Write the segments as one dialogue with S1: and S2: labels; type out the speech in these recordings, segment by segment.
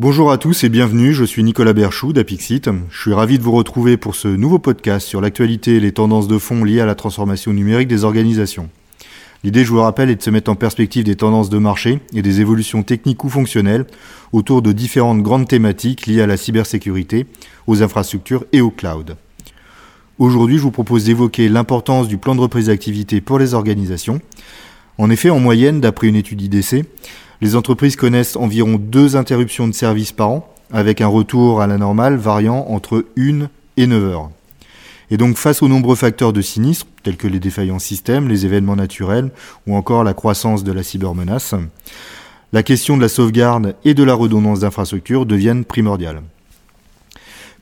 S1: Bonjour à tous et bienvenue, je suis Nicolas Berchou d'Apixit. Je suis ravi de vous retrouver pour ce nouveau podcast sur l'actualité et les tendances de fond liées à la transformation numérique des organisations. L'idée, je vous le rappelle, est de se mettre en perspective des tendances de marché et des évolutions techniques ou fonctionnelles autour de différentes grandes thématiques liées à la cybersécurité, aux infrastructures et au cloud. Aujourd'hui, je vous propose d'évoquer l'importance du plan de reprise d'activité pour les organisations. En effet, en moyenne, d'après une étude IDC, les entreprises connaissent environ deux interruptions de service par an, avec un retour à la normale variant entre 1 et 9 heures. Et donc face aux nombreux facteurs de sinistres, tels que les défaillants systèmes, les événements naturels ou encore la croissance de la cybermenace, la question de la sauvegarde et de la redondance d'infrastructures deviennent primordiales.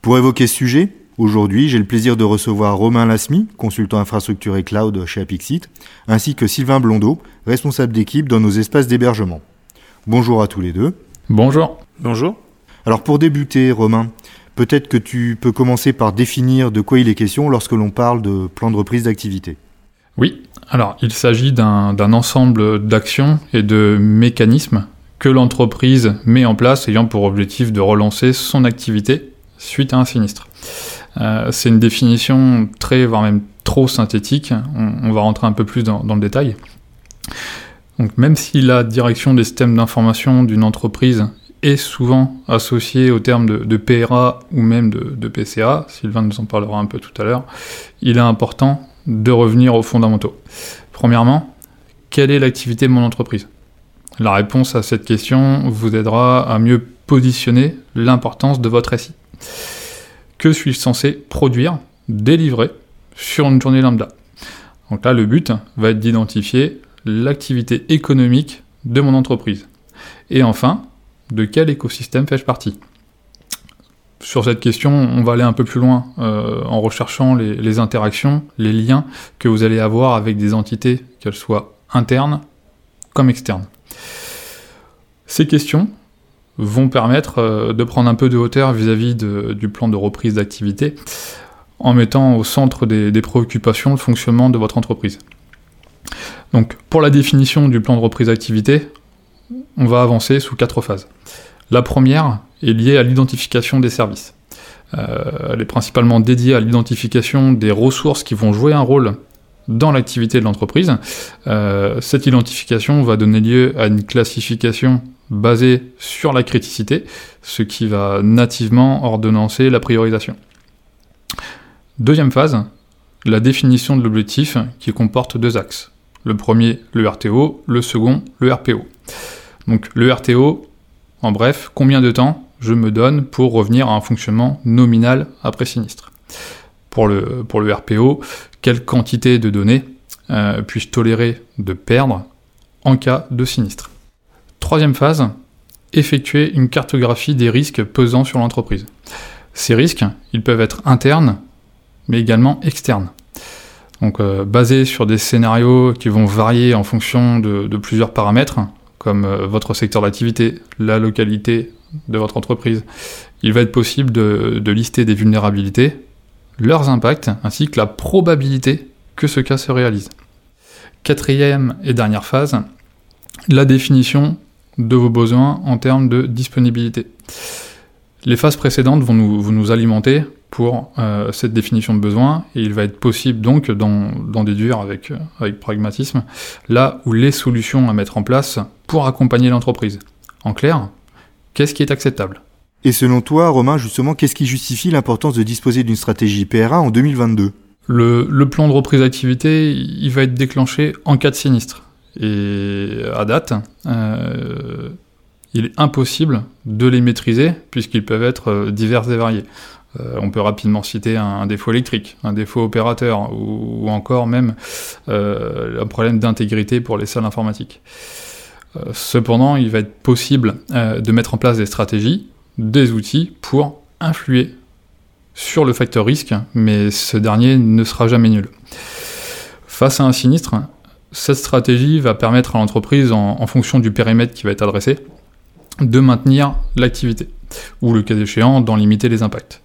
S1: Pour évoquer ce sujet, aujourd'hui j'ai le plaisir de recevoir Romain Lasmi, consultant infrastructure et cloud chez Apixit, ainsi que Sylvain Blondeau, responsable d'équipe dans nos espaces d'hébergement. Bonjour à tous les deux.
S2: Bonjour.
S3: Bonjour.
S1: Alors pour débuter, Romain, peut-être que tu peux commencer par définir de quoi il est question lorsque l'on parle de plan de reprise d'activité.
S2: Oui, alors il s'agit d'un ensemble d'actions et de mécanismes que l'entreprise met en place ayant pour objectif de relancer son activité suite à un sinistre. Euh, c'est une définition très, voire même trop synthétique, on, va rentrer un peu plus dans le détail. Donc même si la direction des systèmes d'information d'une entreprise est souvent associée au terme de, PRA ou même de, PCA, Sylvain nous en parlera un peu tout à l'heure, il est important de revenir aux fondamentaux. Premièrement, quelle est l'activité de mon entreprise? La réponse à cette question vous aidera à mieux positionner l'importance de votre SI. Que suis-je censé produire, délivrer sur une journée lambda? Donc là, le but va être d'identifier l'activité économique de mon entreprise. Et enfin, de quel écosystème fais-je partie? Sur cette question, on va aller un peu plus loin euh, en recherchant les, interactions, les liens que vous allez avoir avec des entités, qu'elles soient internes comme externes. Ces questions vont permettre euh, de prendre un peu de hauteur vis-à-vis du plan de reprise d'activité en mettant au centre des préoccupations le fonctionnement de votre entreprise. Donc, pour la définition du plan de reprise d'activité, on va avancer sous quatre phases. La première est liée à l'identification des services. Euh, elle est principalement dédiée à l'identification des ressources qui vont jouer un rôle dans l'activité de l'entreprise. Euh, cette identification va donner lieu à une classification basée sur la criticité, ce qui va nativement ordonnancer la priorisation. Deuxième phase, la définition de l'objectif qui comporte deux axes. Le premier, le RTO, le second, le RPO. Donc le RTO, en bref, combien de temps je me donne pour revenir à un fonctionnement nominal après sinistre? Pour le, RPO, quelle quantité de données euh, puis-je tolérer de perdre en cas de sinistre? Troisième phase, effectuer une cartographie des risques pesant sur l'entreprise. Ces risques, ils peuvent être internes, mais également externes. Donc euh, basé sur des scénarios qui vont varier en fonction de, plusieurs paramètres, comme euh, votre secteur d'activité, la localité de votre entreprise, il va être possible de, lister des vulnérabilités, leurs impacts, ainsi que la probabilité que ce cas se réalise. Quatrième et dernière phase, la définition de vos besoins en termes de disponibilité. Les phases précédentes vont nous alimenter pour euh, cette définition de besoin, et il va être possible donc d'en déduire avec, euh, avec pragmatisme là où les solutions à mettre en place pour accompagner l'entreprise. En clair, qu'est-ce qui est acceptable?
S1: Et selon toi, Romain, justement, qu'est-ce qui justifie l'importance de disposer d'une stratégie PRA en 2022
S2: le, le, plan de reprise d'activité, il va être déclenché en cas de sinistre. Et à date, euh, il est impossible de les maîtriser puisqu'ils peuvent être divers et variés. Euh, on peut rapidement citer un, défaut électrique, un défaut opérateur, ou, encore même euh, un problème d'intégrité pour les salles informatiques. Euh, cependant, il va être possible de mettre en place des stratégies, des outils pour influer sur le facteur risque, mais ce dernier ne sera jamais nul. Face à un sinistre, cette stratégie va permettre à l'entreprise, en, fonction du périmètre qui va être adressé, de maintenir l'activité, ou le cas échéant, d'en limiter les impacts.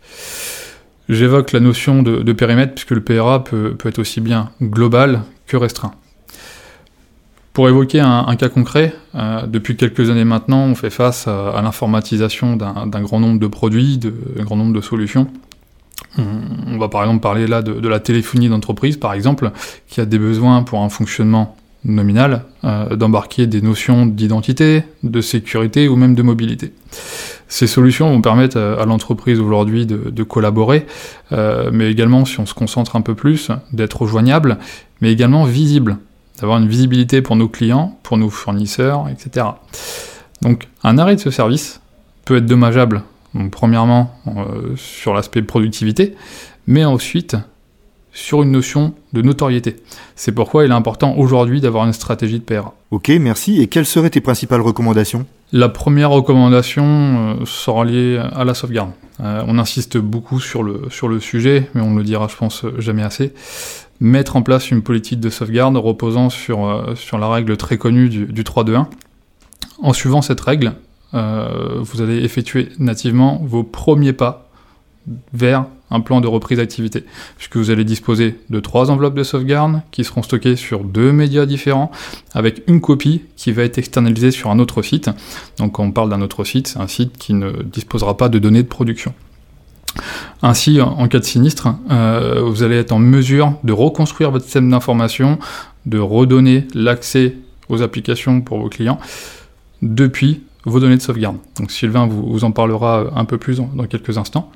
S2: J'évoque la notion de, périmètre puisque le PRA peut, être aussi bien global que restreint. Pour évoquer un, cas concret, euh, depuis quelques années maintenant, on fait face à, l'informatisation d'un grand nombre de produits, d'un grand nombre de solutions. On, va par exemple parler là de, la téléphonie d'entreprise, par exemple, qui a des besoins pour un fonctionnement nominal euh, d'embarquer des notions d'identité, de sécurité ou même de mobilité. Ces solutions vont permettre à, l'entreprise aujourd'hui de, collaborer, euh, mais également, si on se concentre un peu plus, d'être rejoignable, mais également visible d'avoir une visibilité pour nos clients, pour nos fournisseurs, etc. Donc un arrêt de ce service peut être dommageable, premièrement euh, sur l'aspect productivité, mais ensuite sur une notion de notoriété. C'est pourquoi il est important aujourd'hui d'avoir une stratégie de PRA.
S1: Ok, merci. Et quelles seraient tes principales recommandations?
S2: La première recommandation euh, sera liée à la sauvegarde. Euh, on insiste beaucoup sur le, sur le sujet, mais on ne le dira, je pense, jamais assez mettre en place une politique de sauvegarde reposant sur, euh, sur la règle très connue du, du 3-2-1. En suivant cette règle, vous allez effectuer nativement vos premiers pas vers un plan de reprise d'activité, puisque vous allez disposer de trois enveloppes de sauvegarde qui seront stockées sur deux médias différents, avec une copie qui va être externalisée sur un autre site. Donc quand on parle d'un autre site, c'est un site qui ne disposera pas de données de production. Ainsi, en cas de sinistre, euh, vous allez être en mesure de reconstruire votre système d'information, de redonner l'accès aux applications pour vos clients depuis vos données de sauvegarde. Donc Sylvain vous, en parlera un peu plus dans, quelques instants.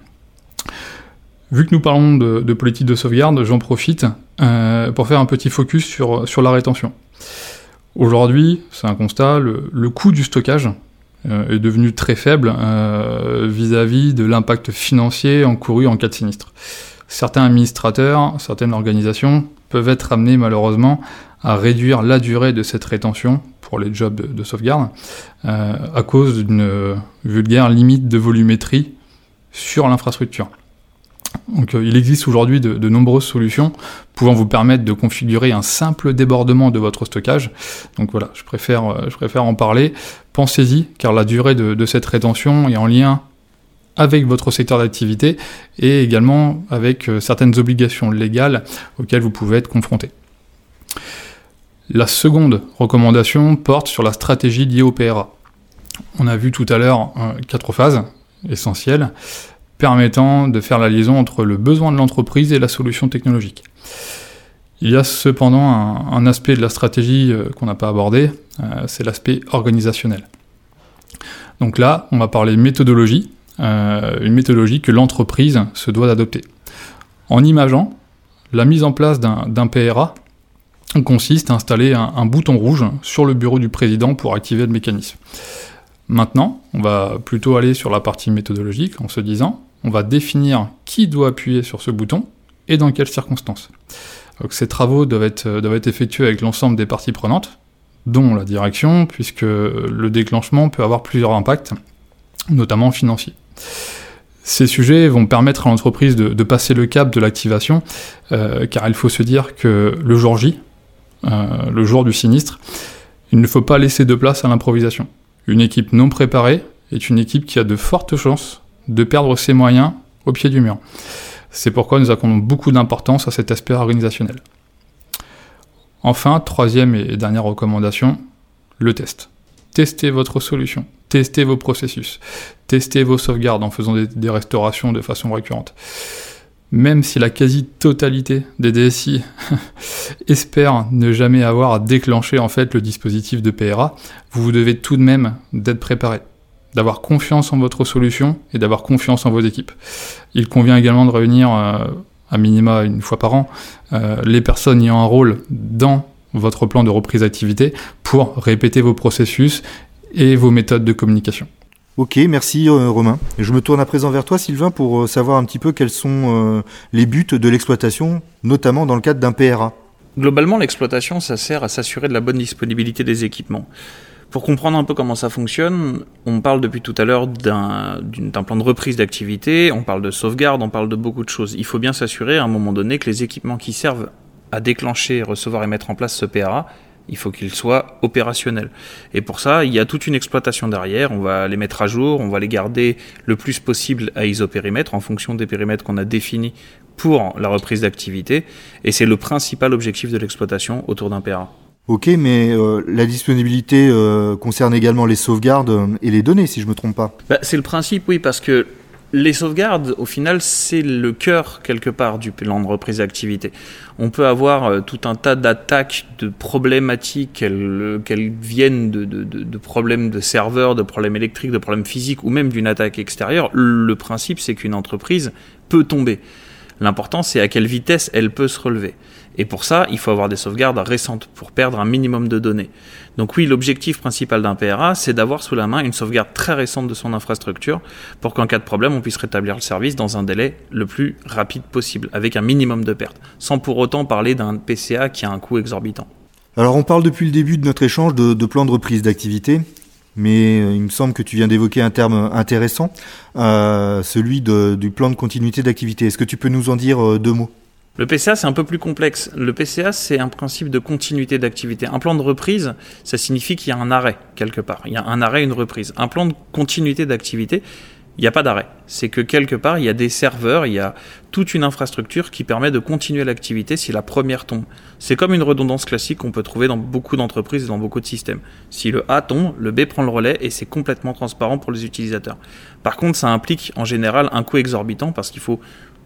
S2: Vu que nous parlons de, politique de sauvegarde, j'en profite euh, pour faire un petit focus sur, sur la rétention. Aujourd'hui, c'est un constat, le coût du stockage euh, est devenu très faible euh, vis-à-vis de l'impact financier encouru en cas de sinistre. Certains administrateurs, certaines organisations peuvent être amenés malheureusement à réduire la durée de cette rétention pour les jobs de, sauvegarde à cause d'une vulgaire limite de volumétrie sur l'infrastructure. Donc, il existe aujourd'hui de, nombreuses solutions pouvant vous permettre de configurer un simple débordement de votre stockage. Donc voilà, je préfère, je préfère en parler pensez-y, car la durée de, cette rétention est en lien avec votre secteur d'activité et également avec euh, certaines obligations légales auxquelles vous pouvez être confronté. La seconde recommandation porte sur la stratégie liée au PRA. On a vu tout à l'heure euh, quatre phases essentielles permettant de faire la liaison entre le besoin de l'entreprise et la solution technologique. Il y a cependant un, aspect de la stratégie euh, qu'on n'a pas abordé, euh, c'est l'aspect organisationnel. Donc là, on va parler méthodologie, euh, une méthodologie que l'entreprise se doit d'adopter. En imageant, la mise en place d'un PRA consiste à installer un, bouton rouge sur le bureau du président pour activer le mécanisme. Maintenant, on va plutôt aller sur la partie méthodologique en se disant, on va définir qui doit appuyer sur ce bouton et dans quelles circonstances. Ces travaux doivent être, doivent être effectués avec l'ensemble des parties prenantes, dont la direction, puisque le déclenchement peut avoir plusieurs impacts, notamment financiers. Ces sujets vont permettre à l'entreprise de, passer le cap de l'activation, euh, car il faut se dire que le jour J, euh, le jour du sinistre, il ne faut pas laisser de place à l'improvisation. Une équipe non préparée est une équipe qui a de fortes chances de perdre ses moyens au pied du mur. C'est pourquoi nous accordons beaucoup d'importance à cet aspect organisationnel. Enfin, troisième et dernière recommandation, le test. Testez votre solution, testez vos processus, testez vos sauvegardes en faisant des, restaurations de façon récurrente. Même si la quasi-totalité des DSI espère ne jamais avoir à déclencher en fait le dispositif de PRA, vous devez tout de même d'être préparé d'avoir confiance en votre solution et d'avoir confiance en vos équipes. Il convient également de réunir euh, à minima une fois par an euh, les personnes ayant un rôle dans votre plan de reprise d'activité pour répéter vos processus et vos méthodes de communication.
S1: Ok, merci euh, Romain. Je me tourne à présent vers toi Sylvain pour savoir un petit peu quels sont les buts de l'exploitation, notamment dans le cadre d'un PRA.
S3: Globalement, l'exploitation, ça sert à s'assurer de la bonne disponibilité des équipements. Pour comprendre un peu comment ça fonctionne, on parle depuis tout à l'heure d'un plan de reprise d'activité, on parle de sauvegarde, on parle de beaucoup de choses. Il faut bien s'assurer à un moment donné que les équipements qui servent à déclencher, recevoir et mettre en place ce PRA, il faut qu'ils soient opérationnels. Et pour ça, il y a toute une exploitation derrière. On va les mettre à jour, on va les garder le plus possible à isopérimètre en fonction des périmètres qu'on a définis pour la reprise d'activité. Et c'est le principal objectif de l'exploitation autour d'un PRA.
S1: Ok, mais euh, la disponibilité euh, concerne également les sauvegardes euh, et les données, si je me trompe pas.
S3: Bah, c'est le principe, oui, parce que les sauvegardes, au final, c'est le cœur quelque part du plan de reprise d'activité. On peut avoir tout un tas d'attaques, de problématiques, qu'elles viennent de, de, problèmes de serveurs, de problèmes électriques, de problèmes physiques ou même d'une attaque extérieure. Le principe, c'est qu'une entreprise peut tomber. L'important, c'est à quelle vitesse elle peut se relever. Et pour ça, il faut avoir des sauvegardes récentes pour perdre un minimum de données. Donc oui, l'objectif principal d'un PRA, c'est d'avoir sous la main une sauvegarde très récente de son infrastructure pour qu'en cas de problème, on puisse rétablir le service dans un délai le plus rapide possible, avec un minimum de pertes, sans pour autant parler d'un PCA qui a un coût exorbitant.
S1: Alors on parle depuis le début de notre échange de, plan de reprise d'activité, mais euh, il me semble que tu viens d'évoquer un terme intéressant, euh, celui du plan de continuité d'activité. Est-ce que tu peux nous en dire euh, deux mots?
S3: Le PCA, c'est un peu plus complexe. Le PCA, c'est un principe de continuité d'activité. Un plan de reprise, ça signifie qu'il y a un arrêt quelque part. Il y a un arrêt, une reprise. Un plan de continuité d'activité, il n'y a pas d'arrêt. C'est que quelque part, il y a des serveurs, il y a toute une infrastructure qui permet de continuer l'activité si la première tombe. C'est comme une redondance classique qu'on peut trouver dans beaucoup d'entreprises et dans beaucoup de systèmes. Si le A tombe, le B prend le relais et c'est complètement transparent pour les utilisateurs. Par contre, ça implique en général un coût exorbitant parce qu'il faut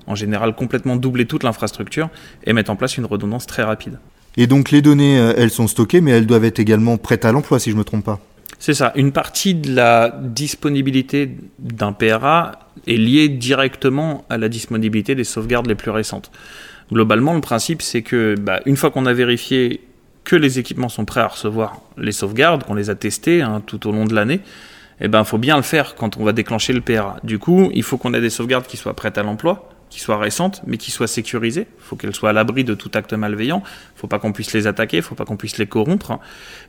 S3: en général complètement doubler toute l'infrastructure et mettre en place une redondance très rapide.
S1: Et donc les données, euh, elles sont stockées, mais elles doivent être également prêtes à l'emploi, si je ne me trompe pas.
S3: C'est ça. Une partie de la disponibilité d'un PRA est liée directement à la disponibilité des sauvegardes les plus récentes. Globalement, le principe, c'est que bah, une fois qu'on a vérifié que les équipements sont prêts à recevoir les sauvegardes, qu'on les a testés hein, tout au long de l'année, eh ben, faut bien le faire quand on va déclencher le PRA. Du coup, il faut qu'on ait des sauvegardes qui soient prêtes à l'emploi, qui soient récentes, mais qui soient sécurisées. Il faut qu'elles soient à l'abri de tout acte malveillant. Il faut pas qu'on puisse les attaquer, il faut pas qu'on puisse les corrompre.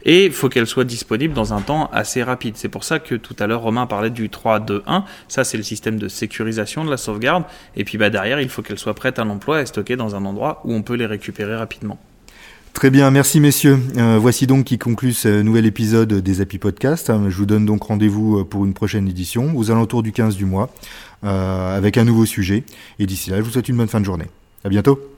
S3: Et il faut qu'elles soient disponibles dans un temps assez rapide. C'est pour ça que tout à l'heure, Romain parlait du 3, 2, 1. Ça, c'est le système de sécurisation de la sauvegarde. Et puis bah, derrière, il faut qu'elles soient prêtes à l'emploi et stockées dans un endroit où on peut les récupérer rapidement.
S1: Très bien, merci messieurs. Euh, voici donc qui conclut ce nouvel épisode des Happy Podcast. Je vous donne donc rendez-vous euh, pour une prochaine édition aux alentours du 15 du mois euh, avec un nouveau sujet. Et d'ici là, je vous souhaite une bonne fin de journée. À bientôt.